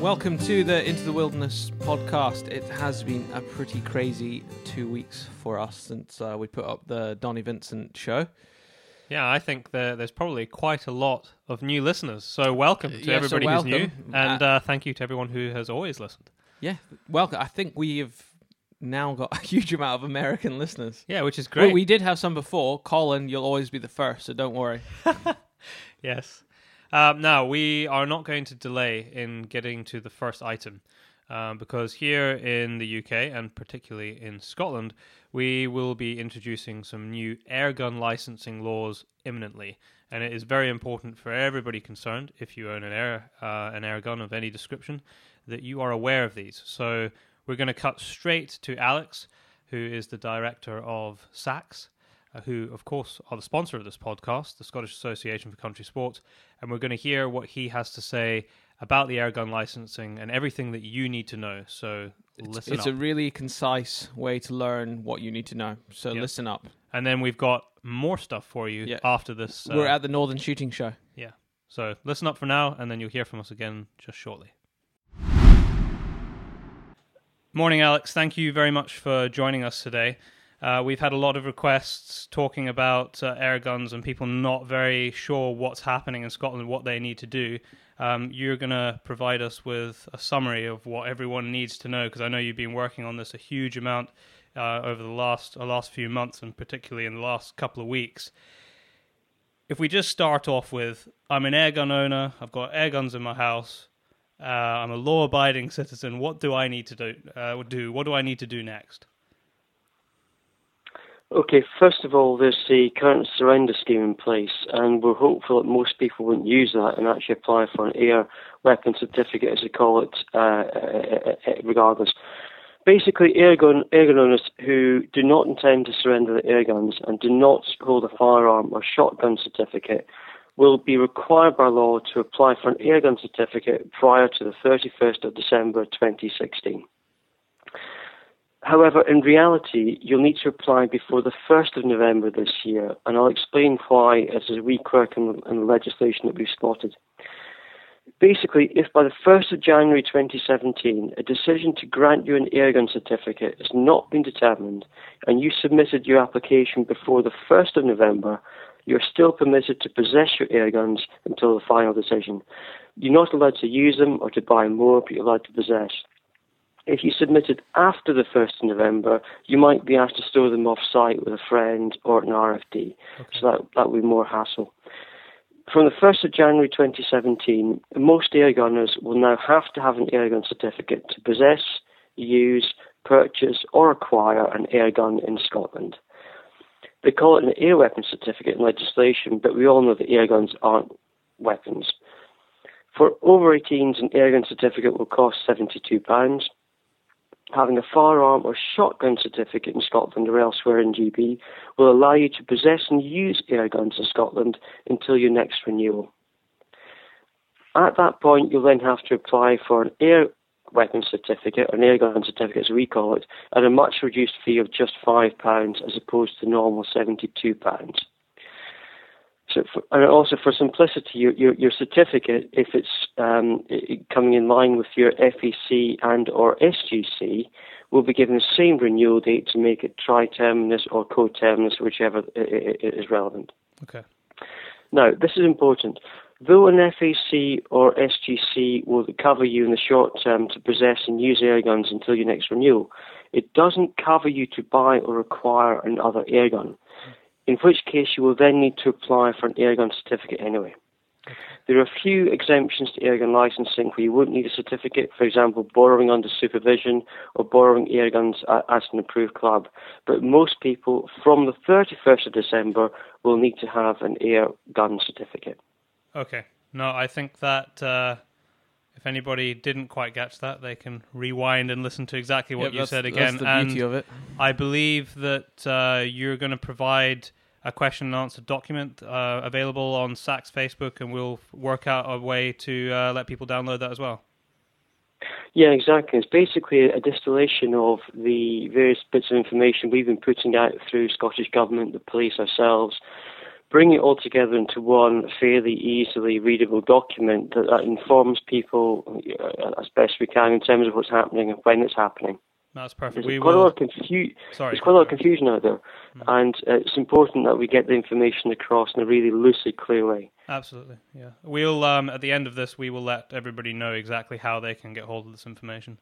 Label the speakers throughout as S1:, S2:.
S1: Welcome to the Into the Wilderness podcast. It has been a pretty crazy two weeks for us since uh, we put up the Donnie Vincent show.
S2: Yeah, I think there, there's probably quite a lot of new listeners. So welcome to
S1: Yeah, so
S2: everybody who's new, and
S1: Uh,
S2: uh, thank you to everyone who has always listened.
S1: Yeah, welcome. I think we have now got a huge amount of American listeners.
S2: Yeah, which is
S1: Well,
S2: great.
S1: we did have some before. Colin, you'll always be the first, so don't worry.
S2: Yes. Um, now, we are not going to delay in getting to the first item um, because here in the UK and particularly in Scotland, we will be introducing some new airgun licensing laws imminently. And it is very important for everybody concerned, if you own an air uh, an air gun of any description, that you are aware of these. So we're going to cut straight to Alex, who is the director of SACS, who, of course, are the sponsor of this podcast, the Scottish Association for Country Sports, and we're going to hear what he has to say about the airgun licensing and everything that you need to know. So listen
S1: it's
S2: up.
S1: a really concise way to learn what you need to know. So
S2: Yep.
S1: listen up.
S2: and then we've got more stuff for you
S1: Yeah.
S2: after this. Uh,
S1: We're at the Northern Shooting Show.
S2: yeah. So listen up for now, and then you'll hear from us again just shortly. Morning, Alex. Thank you very much for joining us today. Uh, we've had a lot of requests talking about uh, air guns and people not very sure what's happening in Scotland, what they need to do. Um, you're going to provide us with a summary of what everyone needs to know because I know you've been working on this a huge amount uh, over the last uh, last few months and particularly in the last couple of weeks. If we just start off with, I'm an air gun owner. I've got air guns in my house. Uh, I'm a law-abiding citizen. What do I need to do? Uh, do what do I need to do next?
S3: Okay, first of all, there's the current surrender scheme in place, and we're hopeful that most people won't use that and actually apply for an air weapon certificate, as they call it, uh, uh, uh, regardless. Basically, airgun, airgun owners who do not intend to surrender their airguns and do not hold a firearm or shotgun certificate will be required by law to apply for an airgun certificate prior to the 31st of December 2016. However, in reality, you'll need to apply before the 1st of November this year, and I'll explain why as a wee quirk in in the legislation that we've spotted. Basically, if by the 1st of January 2017 a decision to grant you an airgun certificate has not been determined and you submitted your application before the 1st of November, you're still permitted to possess your airguns until the final decision. You're not allowed to use them or to buy more, but you're allowed to possess. If you submitted after the 1st of November, you might be asked to store them off site with a friend or an RFD. So that, that would be more hassle. From the 1st of January 2017, most airgunners will now have to have an airgun certificate to possess, use, purchase, or acquire an airgun in Scotland. They call it an air weapon certificate in legislation, but we all know that airguns aren't weapons. For over 18s, an airgun certificate will cost £72 having a firearm or shotgun certificate in Scotland or elsewhere in GB will allow you to possess and use air guns in Scotland until your next renewal. At that point, you'll then have to apply for an air weapon certificate, or an air gun certificate as we call it, at a much reduced fee of just £5 as opposed to normal £72. So, for, and also for simplicity, your, your, your certificate, if it's um, coming in line with your FAC and or SGC, will be given the same renewal date to make it tri-terminus or co-terminous, whichever is relevant.
S2: Okay.
S3: Now, this is important. Though an FAC or SGC will cover you in the short term to possess and use airguns until your next renewal, it doesn't cover you to buy or acquire another airgun, in which case you will then need to apply for an airgun certificate anyway. There are a few exemptions to airgun licensing where you won't need a certificate, for example, borrowing under supervision or borrowing airguns a- as an approved club. But most people from the 31st of December will need to have an airgun certificate.
S2: Okay. No, I think that uh, if anybody didn't quite catch that, they can rewind and listen to exactly what
S1: Yep,
S2: you
S1: that's-
S2: said
S1: that's
S2: again.
S1: the
S2: and
S1: beauty of it.
S2: I believe that uh, you're going to provide a question and answer document uh, available on SAC's Facebook, and we'll work out a way to uh, let people download that as well.
S3: Yeah, exactly. It's basically a distillation of the various bits of information we've been putting out through Scottish Government, the police ourselves, bring it all together into one fairly easily readable document that, that informs people uh, as best we can in terms of what's happening and when it's happening.
S2: That's perfect.
S3: There's
S2: we
S3: quite
S2: will...
S3: a lot of confu-
S2: Sorry.
S3: There's quite a lot of confusion out there, mm. and uh, it's important that we get the information across in a really lucid, clear way.
S2: Absolutely, yeah. We'll um, at the end of this, we will let everybody know exactly how they can get hold of this information.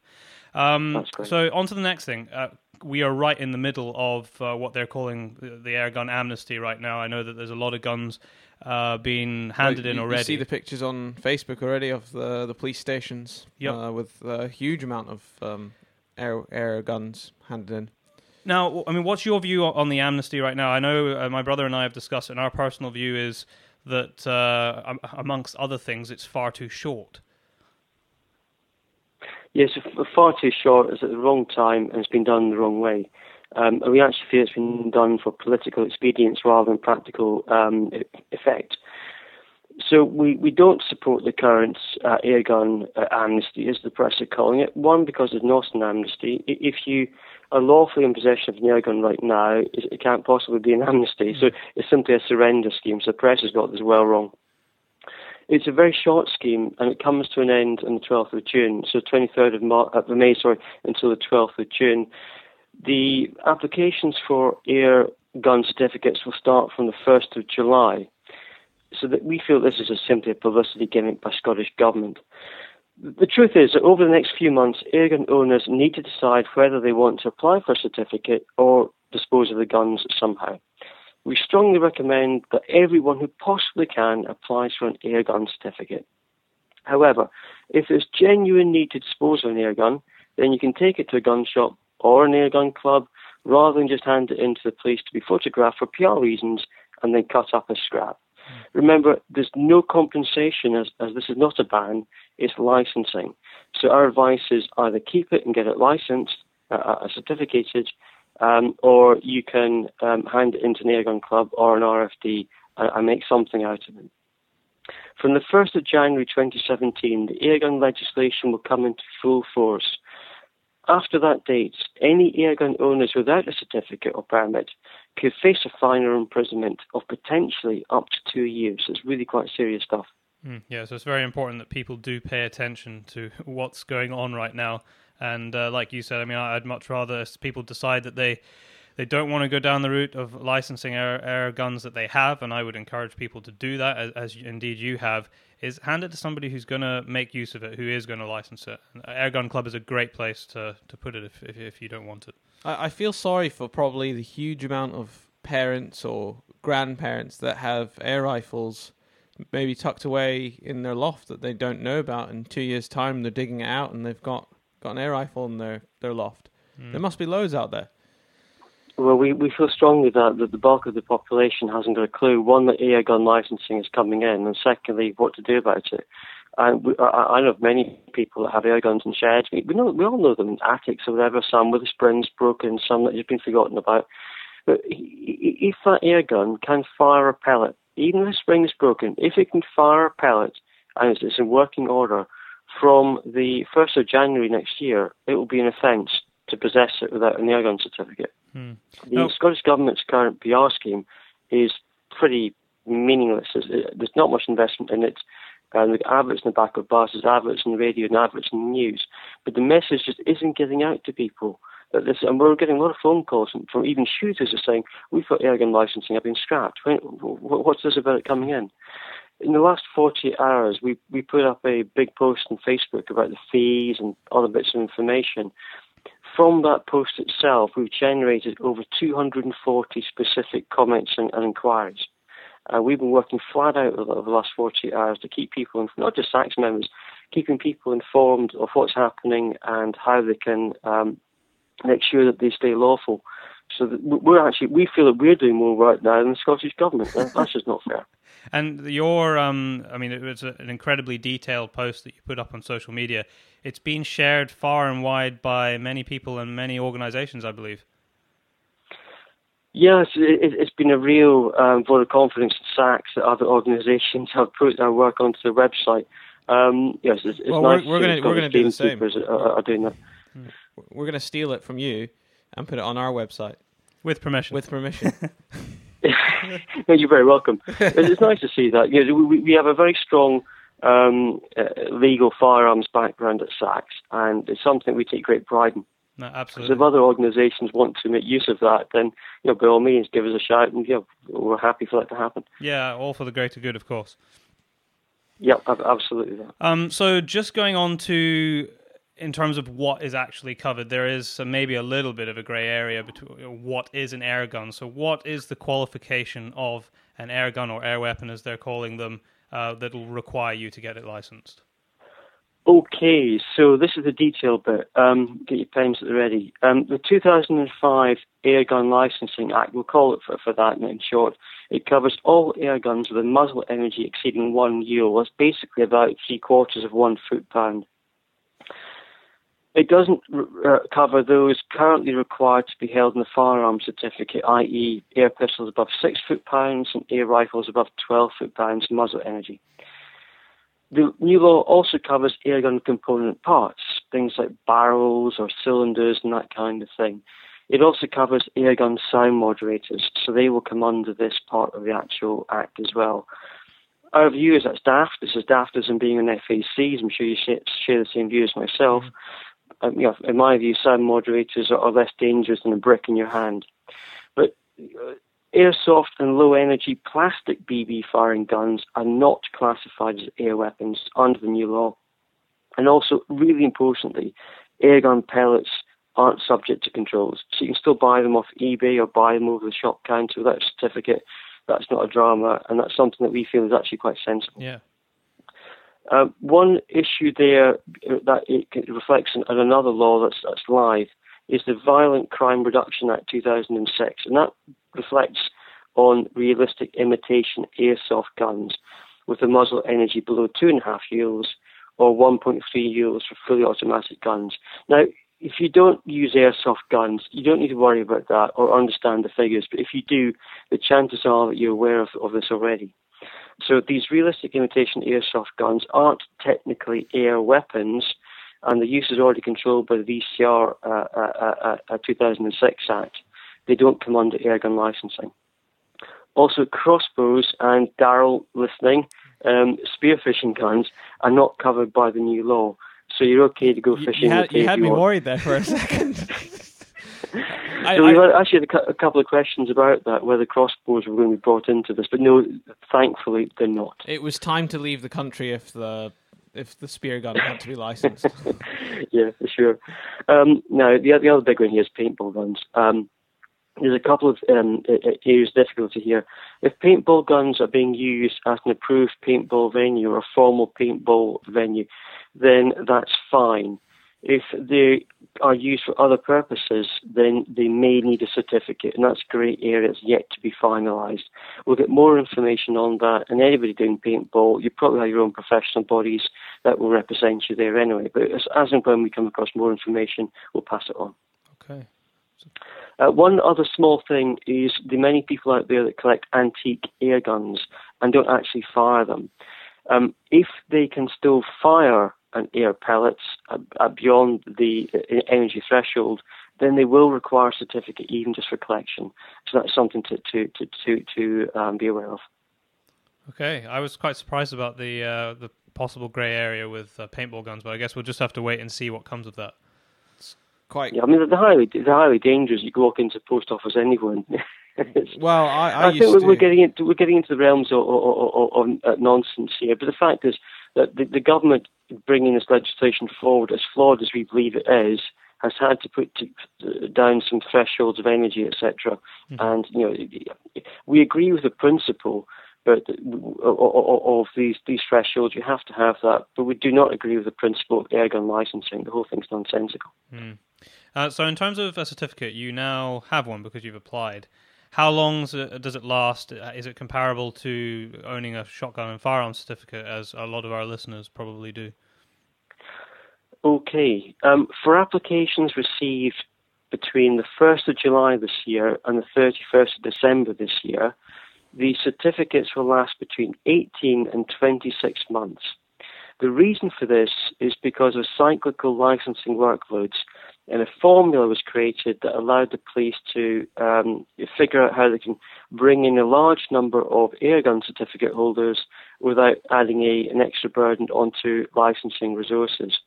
S2: Um,
S3: That's great.
S2: So on to the next thing. Uh, we are right in the middle of uh, what they're calling the, the air gun amnesty right now. I know that there's a lot of guns uh, being handed
S1: well,
S2: in already.
S1: You see the pictures on Facebook already of the the police stations
S2: yep.
S1: uh, with a huge amount of um, air air guns handed in.
S2: Now, I mean, what's your view on the amnesty right now? I know uh, my brother and I have discussed it, and our personal view is that, uh, amongst other things, it's far too short.
S3: Yes, far too short. It's at the wrong time and it's been done the wrong way. Um, and we actually feel it's been done for political expedience rather than practical um, effect. So we, we don't support the current uh, airgun uh, amnesty, as the press are calling it. One, because it's not an amnesty. If you are lawfully in possession of an airgun right now, it can't possibly be an amnesty. So it's simply a surrender scheme. So the press has got this well wrong. It's a very short scheme, and it comes to an end on the 12th of June. So 23rd of Mar- uh, May, sorry, until the 12th of June. The applications for air gun certificates will start from the 1st of July. So that we feel this is a simply a publicity gimmick by Scottish government. The truth is that over the next few months, airgun owners need to decide whether they want to apply for a certificate or dispose of the guns somehow. We strongly recommend that everyone who possibly can applies for an airgun certificate. However, if there's genuine need to dispose of an airgun, then you can take it to a gun shop or an airgun club rather than just hand it in to the police to be photographed for PR reasons and then cut up as scrap. Remember, there's no compensation as, as this is not a ban, it's licensing. So our advice is either keep it and get it licensed, uh, uh certificated, um, or you can um, hand it into an airgun club or an RFD and, and make something out of it. From the 1st of January 2017, the airgun legislation will come into full force. After that date, any airgun owners without a certificate or permit could face a fine or imprisonment of potentially up to two years. It's really quite serious stuff.
S2: Mm, yeah, so it's very important that people do pay attention to what's going on right now. And uh, like you said, I mean, I'd much rather people decide that they they don't want to go down the route of licensing air, air guns that they have, and I would encourage people to do that, as, as indeed you have, is hand it to somebody who's going to make use of it, who is going to license it. Airgun Club is a great place to, to put it if, if, if you don't want it.
S1: I, I feel sorry for probably the huge amount of parents or grandparents that have air rifles maybe tucked away in their loft that they don't know about. In two years' time, they're digging it out and they've got, got an air rifle in their, their loft. Mm. There must be loads out there.
S3: Well, we, we feel strongly that, that the bulk of the population hasn't got a clue. One, that air gun licensing is coming in, and secondly, what to do about it. And we, I, I know of many people that have air guns in sheds. We, we know we all know them in attics or whatever. Some with the springs broken, some that have been forgotten about. But if that air gun can fire a pellet, even if the spring is broken, if it can fire a pellet and it's in working order from the 1st of January next year, it will be an offence to possess it without an airgun certificate. Hmm. The oh. Scottish Government's current PR scheme is pretty meaningless. There's not much investment in it. And the adverts in the back of buses, adverts in the radio, and adverts in the news. But the message just isn't getting out to people. That this, and we're getting a lot of phone calls from, from even shooters are saying, we've got airgun licensing, I've been scrapped. What's this about it coming in? In the last 48 hours, we, we put up a big post on Facebook about the fees and other bits of information. From that post itself, we've generated over 240 specific comments and, and inquiries. Uh, we've been working flat out over the last 48 hours to keep people, not just SACS members, keeping people informed of what's happening and how they can um, make sure that they stay lawful. So we're actually we feel that we're doing more right now than the Scottish government. That's just not fair.
S2: And your, um, I mean, it was an incredibly detailed post that you put up on social media. It's been shared far and wide by many people and many organisations, I believe.
S3: Yes, it, has been a real um, vote of confidence in SACS that other organisations have put their work onto the website. Um, yes, it's, it's
S1: well,
S3: nice
S1: we're, we're going to do the same.
S3: Are, are doing that.
S1: Hmm. We're going to steal it from you and put it on our website
S2: with permission.
S1: With permission.
S3: no, you're very welcome. it's nice to see that. You know, we, we have a very strong um, uh, legal firearms background at SACS, and it's something we take great pride in.
S2: No, absolutely.
S3: if other organisations want to make use of that, then you know, by all means, give us a shout, and yeah, we're happy for that to happen.
S2: Yeah, all for the greater good, of course.
S3: Yep, absolutely.
S2: Um, so just going on to in terms of what is actually covered, there is maybe a little bit of a grey area between what is an air gun. So, what is the qualification of an air gun or air weapon, as they're calling them, uh, that will require you to get it licensed?
S3: Okay, so this is the detail bit. Um, get your pens at the ready. Um, the 2005 Air Gun Licensing Act, we'll call it for, for that in short, it covers all air guns with a muzzle energy exceeding one joule. That's basically about three quarters of one foot pound. It doesn't uh, cover those currently required to be held in the firearms certificate, i.e., air pistols above 6 foot pounds and air rifles above 12 foot pounds muzzle energy. The new law also covers airgun component parts, things like barrels or cylinders and that kind of thing. It also covers airgun sound moderators, so they will come under this part of the actual act as well. Our view is that's daft. This is daft as in being an FACs. I'm sure you share the same view as myself. Mm-hmm you know, in my view, sound moderators are, are, less dangerous than a brick in your hand. But uh, airsoft and low energy plastic BB firing guns are not classified as air weapons under the new law. And also, really importantly, airgun pellets aren't subject to controls. So you can still buy them off eBay or buy them over the shop counter without a certificate. That's not a drama, and that's something that we feel is actually quite sensible.
S2: Yeah.
S3: Uh, one issue there uh, that it reflects on another law that's, that's live is the Violent Crime Reduction Act 2006, and that reflects on realistic imitation airsoft guns with a muzzle energy below two and a half joules or 1.3 joules for fully automatic guns. Now, if you don't use airsoft guns, you don't need to worry about that or understand the figures. But if you do, the chances are that you're aware of, of this already. So these realistic imitation airsoft guns aren't technically air weapons, and the use is already controlled by the VCR uh, uh, uh, uh 2006 Act. They don't come under airgun licensing. Also, crossbows and Daryl listening, um, spearfishing guns are not covered by the new law. So you're okay to go fishing.
S1: You, had,
S3: you
S1: had me
S3: want.
S1: worried there for a second.
S3: I, so we I, actually had a, a, couple of questions about that, whether crossbows were going to be brought into this, but no, thankfully they're not.
S1: It was time to leave the country if the if the spear gun had to be licensed.
S3: yeah, for sure. Um, now the the other big one here is paintball guns. Um, there's a couple of um, areas of difficulty here. If paintball guns are being used at an approved paintball venue or a formal paintball venue, then that's fine. If they are used for other purposes, then they may need a certificate, and that's a great area that's yet to be finalised. We'll get more information on that, and anybody doing paintball, you probably have your own professional bodies that will represent you there anyway. But as, as and when we come across more information, we'll pass it on.
S2: Okay.
S3: Uh, one other small thing is the many people out there that collect antique air guns and don't actually fire them. Um, if they can still fire and air pellets uh, beyond the uh, energy threshold, then they will require a certificate even just for collection. So that's something to to to to, to um, be aware of.
S2: Okay, I was quite surprised about the uh, the possible grey area with uh, paintball guns, but I guess we'll just have to wait and see what comes of that.
S1: It's quite.
S3: Yeah, I mean they're highly they're highly dangerous. You can walk into the post office anywhere.
S1: well, I, I,
S3: I think
S1: we're,
S3: we're, getting into we're getting into the realms of, of, of, of, nonsense here. But the fact is that the, the government bringing this legislation forward, as flawed as we believe it is, has had to put to, down some thresholds of energy, etc. Mm-hmm. And you know, we agree with the principle, but of these these thresholds, you have to have that. But we do not agree with the principle of airgun licensing. The whole thing's nonsensical.
S2: Mm. Uh, so, in terms of a certificate, you now have one because you've applied. How long does it last? Uh, is it comparable to owning a shotgun and firearm certificate, as a lot of our listeners probably do?
S3: Okay. Um, for applications received between the 1st of July this year and the 31st of December this year, the certificates will last between 18 and 26 months. The reason for this is because of cyclical licensing workloads and a formula was created that allowed the police to um, figure out how they can bring in a large number of airgun certificate holders without adding a, an extra burden onto licensing resources.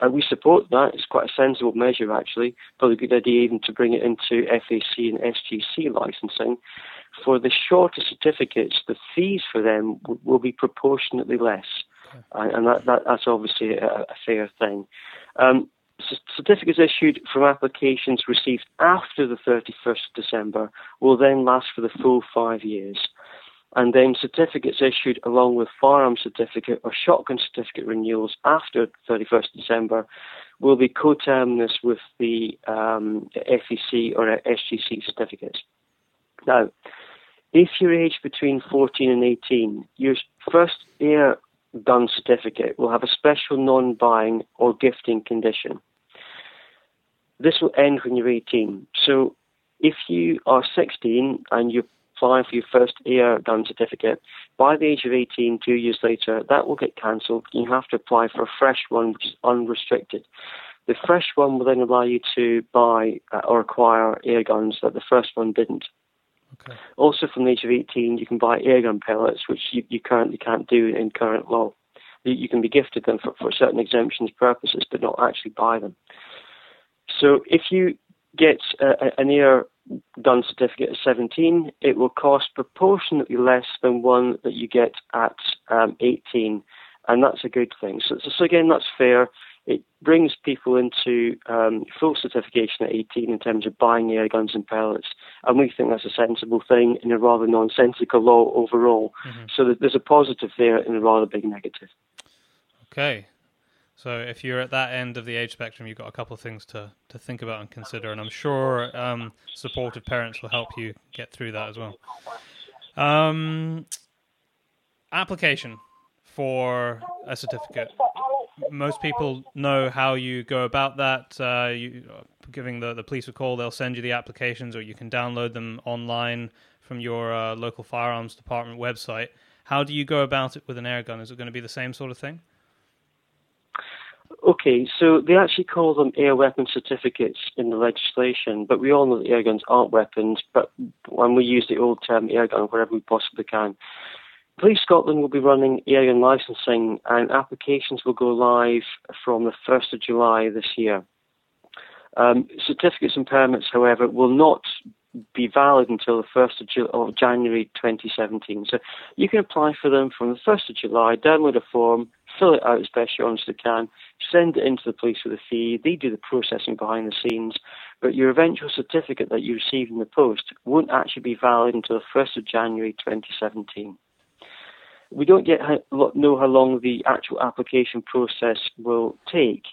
S3: And we support that. It's quite a sensible measure, actually. Probably a good idea even to bring it into FAC and SGC licensing. For the shorter certificates, the fees for them w- will be proportionately less. Okay. And that, that, that's obviously a, a fair thing. Um, certificates issued from applications received after the 31st of December will then last for the full five years. And then certificates issued along with firearm certificate or shotgun certificate renewals after 31st December will be coterminous with the um, FAC or SGC certificates. Now, if you're aged between 14 and 18, your first air gun certificate will have a special non-buying or gifting condition. This will end when you're 18. So if you are 16 and you apply for your first air gun certificate, by the age of 18, two years later, that will get cancelled. You have to apply for a fresh one, which is unrestricted. The fresh one will then allow you to buy uh, or acquire air guns that the first one didn't. Okay. Also, from the age of 18, you can buy airgun pellets, which you, you currently can't do in current law. You, you can be gifted them for, for certain exemptions purposes, but not actually buy them. So if you get a, an air gun certificate at 17, it will cost proportionately less than one that you get at um, 18, and that's a good thing. So, so, again, that's fair. It brings people into um, full certification at 18 in terms of buying air guns and pellets, and we think that's a sensible thing in a rather nonsensical law overall. Mm-hmm. So there's a positive there and a rather big negative.
S2: Okay, so if you're at that end of the age spectrum, you've got a couple of things to, to think about and consider, and I'm sure um, supportive parents will help you get through that as well. Um, application for a certificate. Most people know how you go about that. Uh, you giving the, the police a call, they'll send you the applications, or you can download them online from your uh, local firearms department website. How do you go about it with an air gun? Is it going to be the same sort of thing?
S3: Okay, so they actually call them air weapon certificates in the legislation, but we all know that air guns aren't weapons, but when we use the old term air gun wherever we possibly can. Police Scotland will be running air gun licensing and applications will go live from the 1st of July this year. Um, certificates and permits, however, will not be valid until the 1st of, Ju- of, January 2017. So you can apply for them from the 1st of July, download a form, fill it out as best you honestly can, send it into the police with a fee. They do the processing behind the scenes, but your eventual certificate that you receive in the post won't actually be valid until the 1st of January 2017. We don't yet know how long the actual application process will take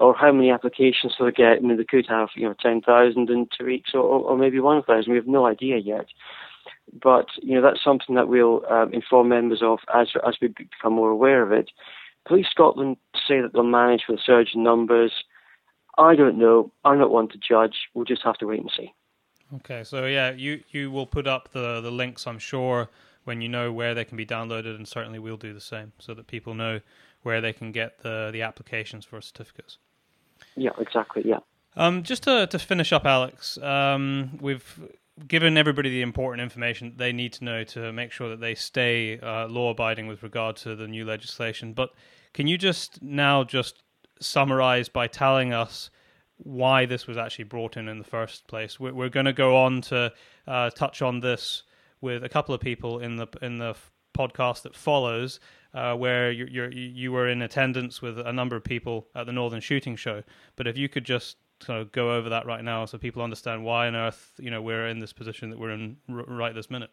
S3: or how many applications they'll get. I mean, they could have, you know, 10,000 in two weeks or, or maybe 1,000. We have no idea yet. But, you know, that's something that we'll um, inform members of as, as we become more aware of it. Police Scotland say that they'll manage with surge in numbers. I don't know. I'm not one to judge. We'll just have to wait and see.
S2: Okay, so yeah, you, you will put up the, the links, I'm sure, when you know where they can be downloaded, and certainly we'll do the same so that people know where they can get the, the applications for certificates.
S3: Yeah, exactly. Yeah.
S2: Um, just to, to finish up, Alex, um, we've given everybody the important information they need to know to make sure that they stay uh, law abiding with regard to the new legislation. But can you just now just summarize by telling us why this was actually brought in in the first place? We're, we're going to go on to uh, touch on this with a couple of people in the in the podcast that follows uh, where you you you were in attendance with a number of people at the Northern Shooting Show. But if you could just kind of go over that right now, so people understand why on earth you know we're in this position that we're in r- right this minute.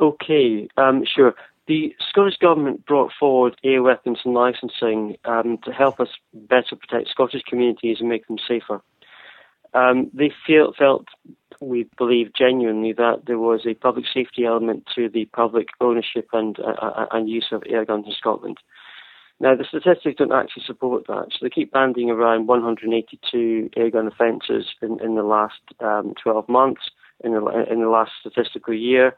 S3: Okay, um, sure. The Scottish Government brought forward air weapons and licensing um, to help us better protect Scottish communities and make them safer. Um, they feel, felt we believe genuinely that there was a public safety element to the public ownership and uh, uh and use of air guns in Scotland. Now, the statistics don't actually support that. So they keep banding around 182 airgun offences in, in the last um, 12 months, in the, in the last statistical year.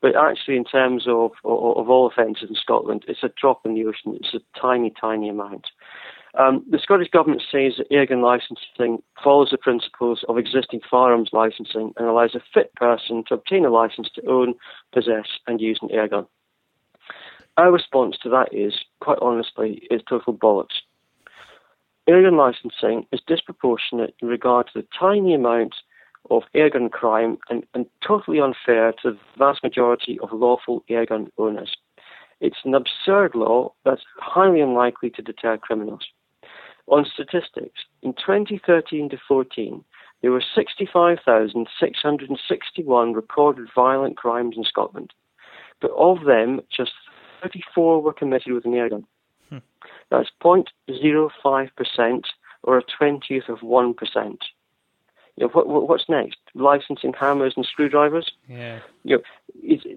S3: But actually, in terms of, of, of all offences in Scotland, it's a drop in the ocean. It's a tiny, tiny amount. Um, the Scottish Government says that airgun licensing follows the principles of existing firearms licensing and allows a fit person to obtain a license to own, possess, and use an airgun. Our response to that is, quite honestly, is total bollocks. Airgun licensing is disproportionate in regard to the tiny amount of airgun crime and, and totally unfair to the vast majority of lawful airgun owners. It's an absurd law that's highly unlikely to deter criminals. On statistics, in 2013 to 14, there were 65,661 recorded violent crimes in Scotland, but of them, just 34 were committed with an airgun. Hmm. That's 0.05% or a twentieth of 1%. You know, what, what, what's next? Licensing hammers and screwdrivers?
S2: Yeah.
S3: You know,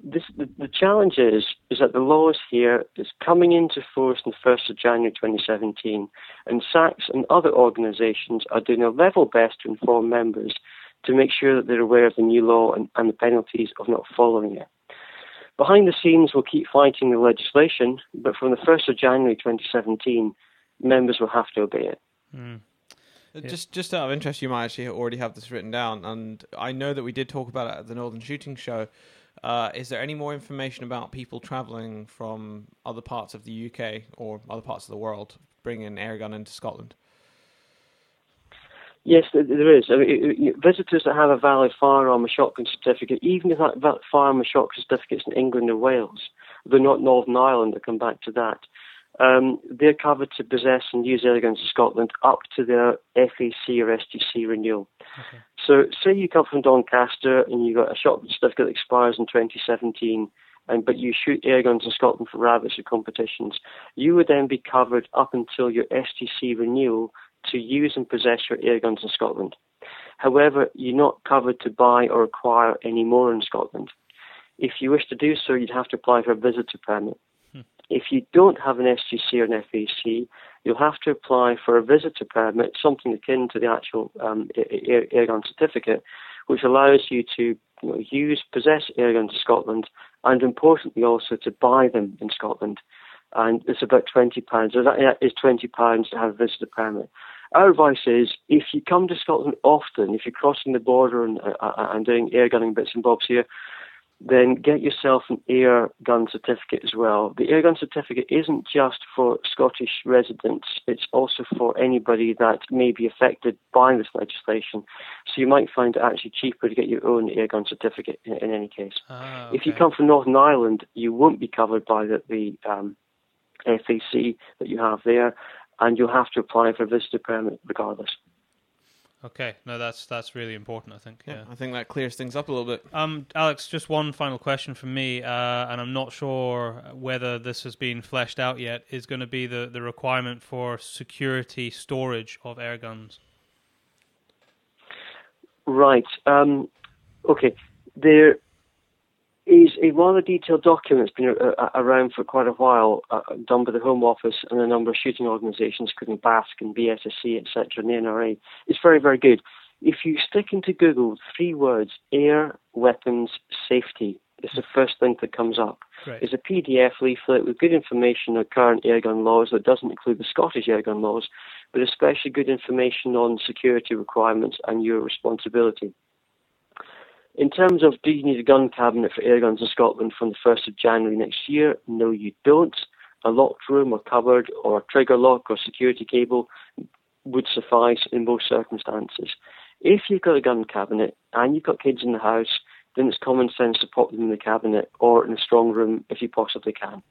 S3: this, the, the challenge is is that the laws here is coming into force on the 1st of January 2017, and SACS and other organisations are doing their level best to inform members to make sure that they're aware of the new law and, and the penalties of not following it. Behind the scenes, we'll keep fighting the legislation, but from the 1st of January 2017, members will have to obey it.
S2: Mm.
S1: Uh, just, just out of interest, you might actually already have this written down, and I know that we did talk about it at the Northern Shooting Show. Uh, is there any more information about people travelling from other parts of the UK or other parts of the world bringing an airgun into Scotland?
S3: Yes, there is. I mean, visitors that have a valid firearm or shotgun certificate, even if that firearm or shotgun certificate is in England or Wales, they're not Northern Ireland. I'll come back to that um, they're covered to possess and use airguns in Scotland up to their FAC or SGC renewal. Okay. So, say you come from Doncaster and you got a shotgun certificate that expires in 2017, and but you shoot airguns in Scotland for rabbits or competitions, you would then be covered up until your SGC renewal to use and possess your airguns in Scotland. However, you're not covered to buy or acquire any more in Scotland. If you wish to do so, you'd have to apply for a visitor permit. If you don't have an SGC or an FAC, you'll have to apply for a visitor permit, something akin to the actual um, airgun certificate, which allows you to you know, use, possess airguns in Scotland, and importantly also to buy them in Scotland. And it's about £20. So that is £20 to have a visitor permit. Our advice is if you come to Scotland often, if you're crossing the border and, uh, uh and doing air gunning bits and bobs here, then get yourself an air gun certificate as well. The air gun certificate isn't just for Scottish residents, it's also for anybody that may be affected by this legislation. So you might find it actually cheaper to get your own air gun certificate in, in any case.
S2: Ah, okay.
S3: If you come from Northern Ireland, you won't be covered by the, the um, FAC that you have there, and you'll have to apply for a visitor permit regardless.
S2: Okay, no, that's that's really important. I think. Yeah, yeah.
S1: I think that clears things up a little bit.
S2: Um, Alex, just one final question from me, uh, and I'm not sure whether this has been fleshed out yet. Is going to be the the requirement for security storage of air guns.
S3: Right. Um, okay. There is a rather detailed document that's been uh, uh, around for quite a while, uh, done by the Home Office and a number of shooting organisations, including BASC and BSSC, etc., and the NRA. It's very, very good. If you stick into Google three words, air weapons safety, it's the first thing that comes up.
S2: Right.
S3: It's a PDF leaflet with good information on current airgun laws that doesn't include the Scottish airgun laws, but especially good information on security requirements and your responsibility. In terms of do you need a gun cabinet for airguns in Scotland from the 1st of January next year? No, you don't. A locked room or cupboard or a trigger lock or security cable would suffice in most circumstances. If you've got a gun cabinet and you've got kids in the house, then it's common sense to pop them in the cabinet or in a strong room if you possibly can.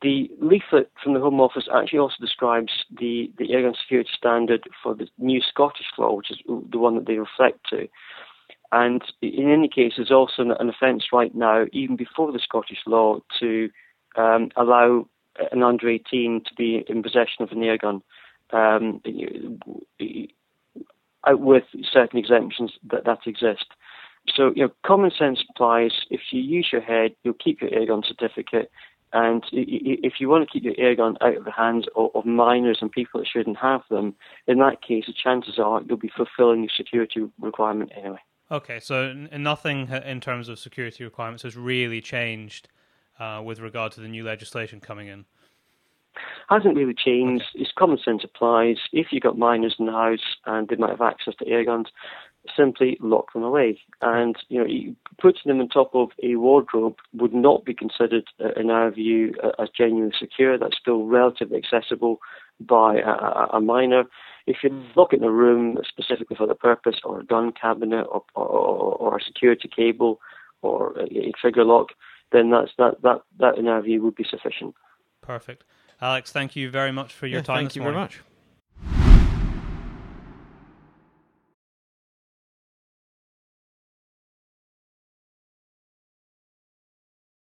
S3: The leaflet from the Home Office actually also describes the, the airgun security standard for the new Scottish law, which is the one that they reflect to. And in any case, there's also an offence right now, even before the Scottish law, to um, allow an under 18 to be in possession of an air gun, um, with certain exemptions that, that exist. So, you know, common sense applies. If you use your head, you'll keep your airgun certificate. And if you want to keep your airgun out of the hands of minors and people that shouldn't have them, in that case, the chances are you'll be fulfilling your security requirement anyway.
S2: Okay, so nothing in terms of security requirements has really changed uh, with regard to the new legislation coming in.
S3: hasn't really changed. Okay. It's common sense applies. If you've got minors in the house and they might have access to air guns, simply lock them away. And you know, putting them on top of a wardrobe would not be considered, uh, in our view, as genuinely secure. That's still relatively accessible by a, a minor. If you lock it in a room specifically for the purpose, or a gun cabinet, or, or, or a security cable, or a trigger lock, then that's that that that in our view would be sufficient.
S2: Perfect, Alex. Thank you very much for your
S1: yeah,
S2: time.
S1: Thank you
S2: morning.
S1: very much.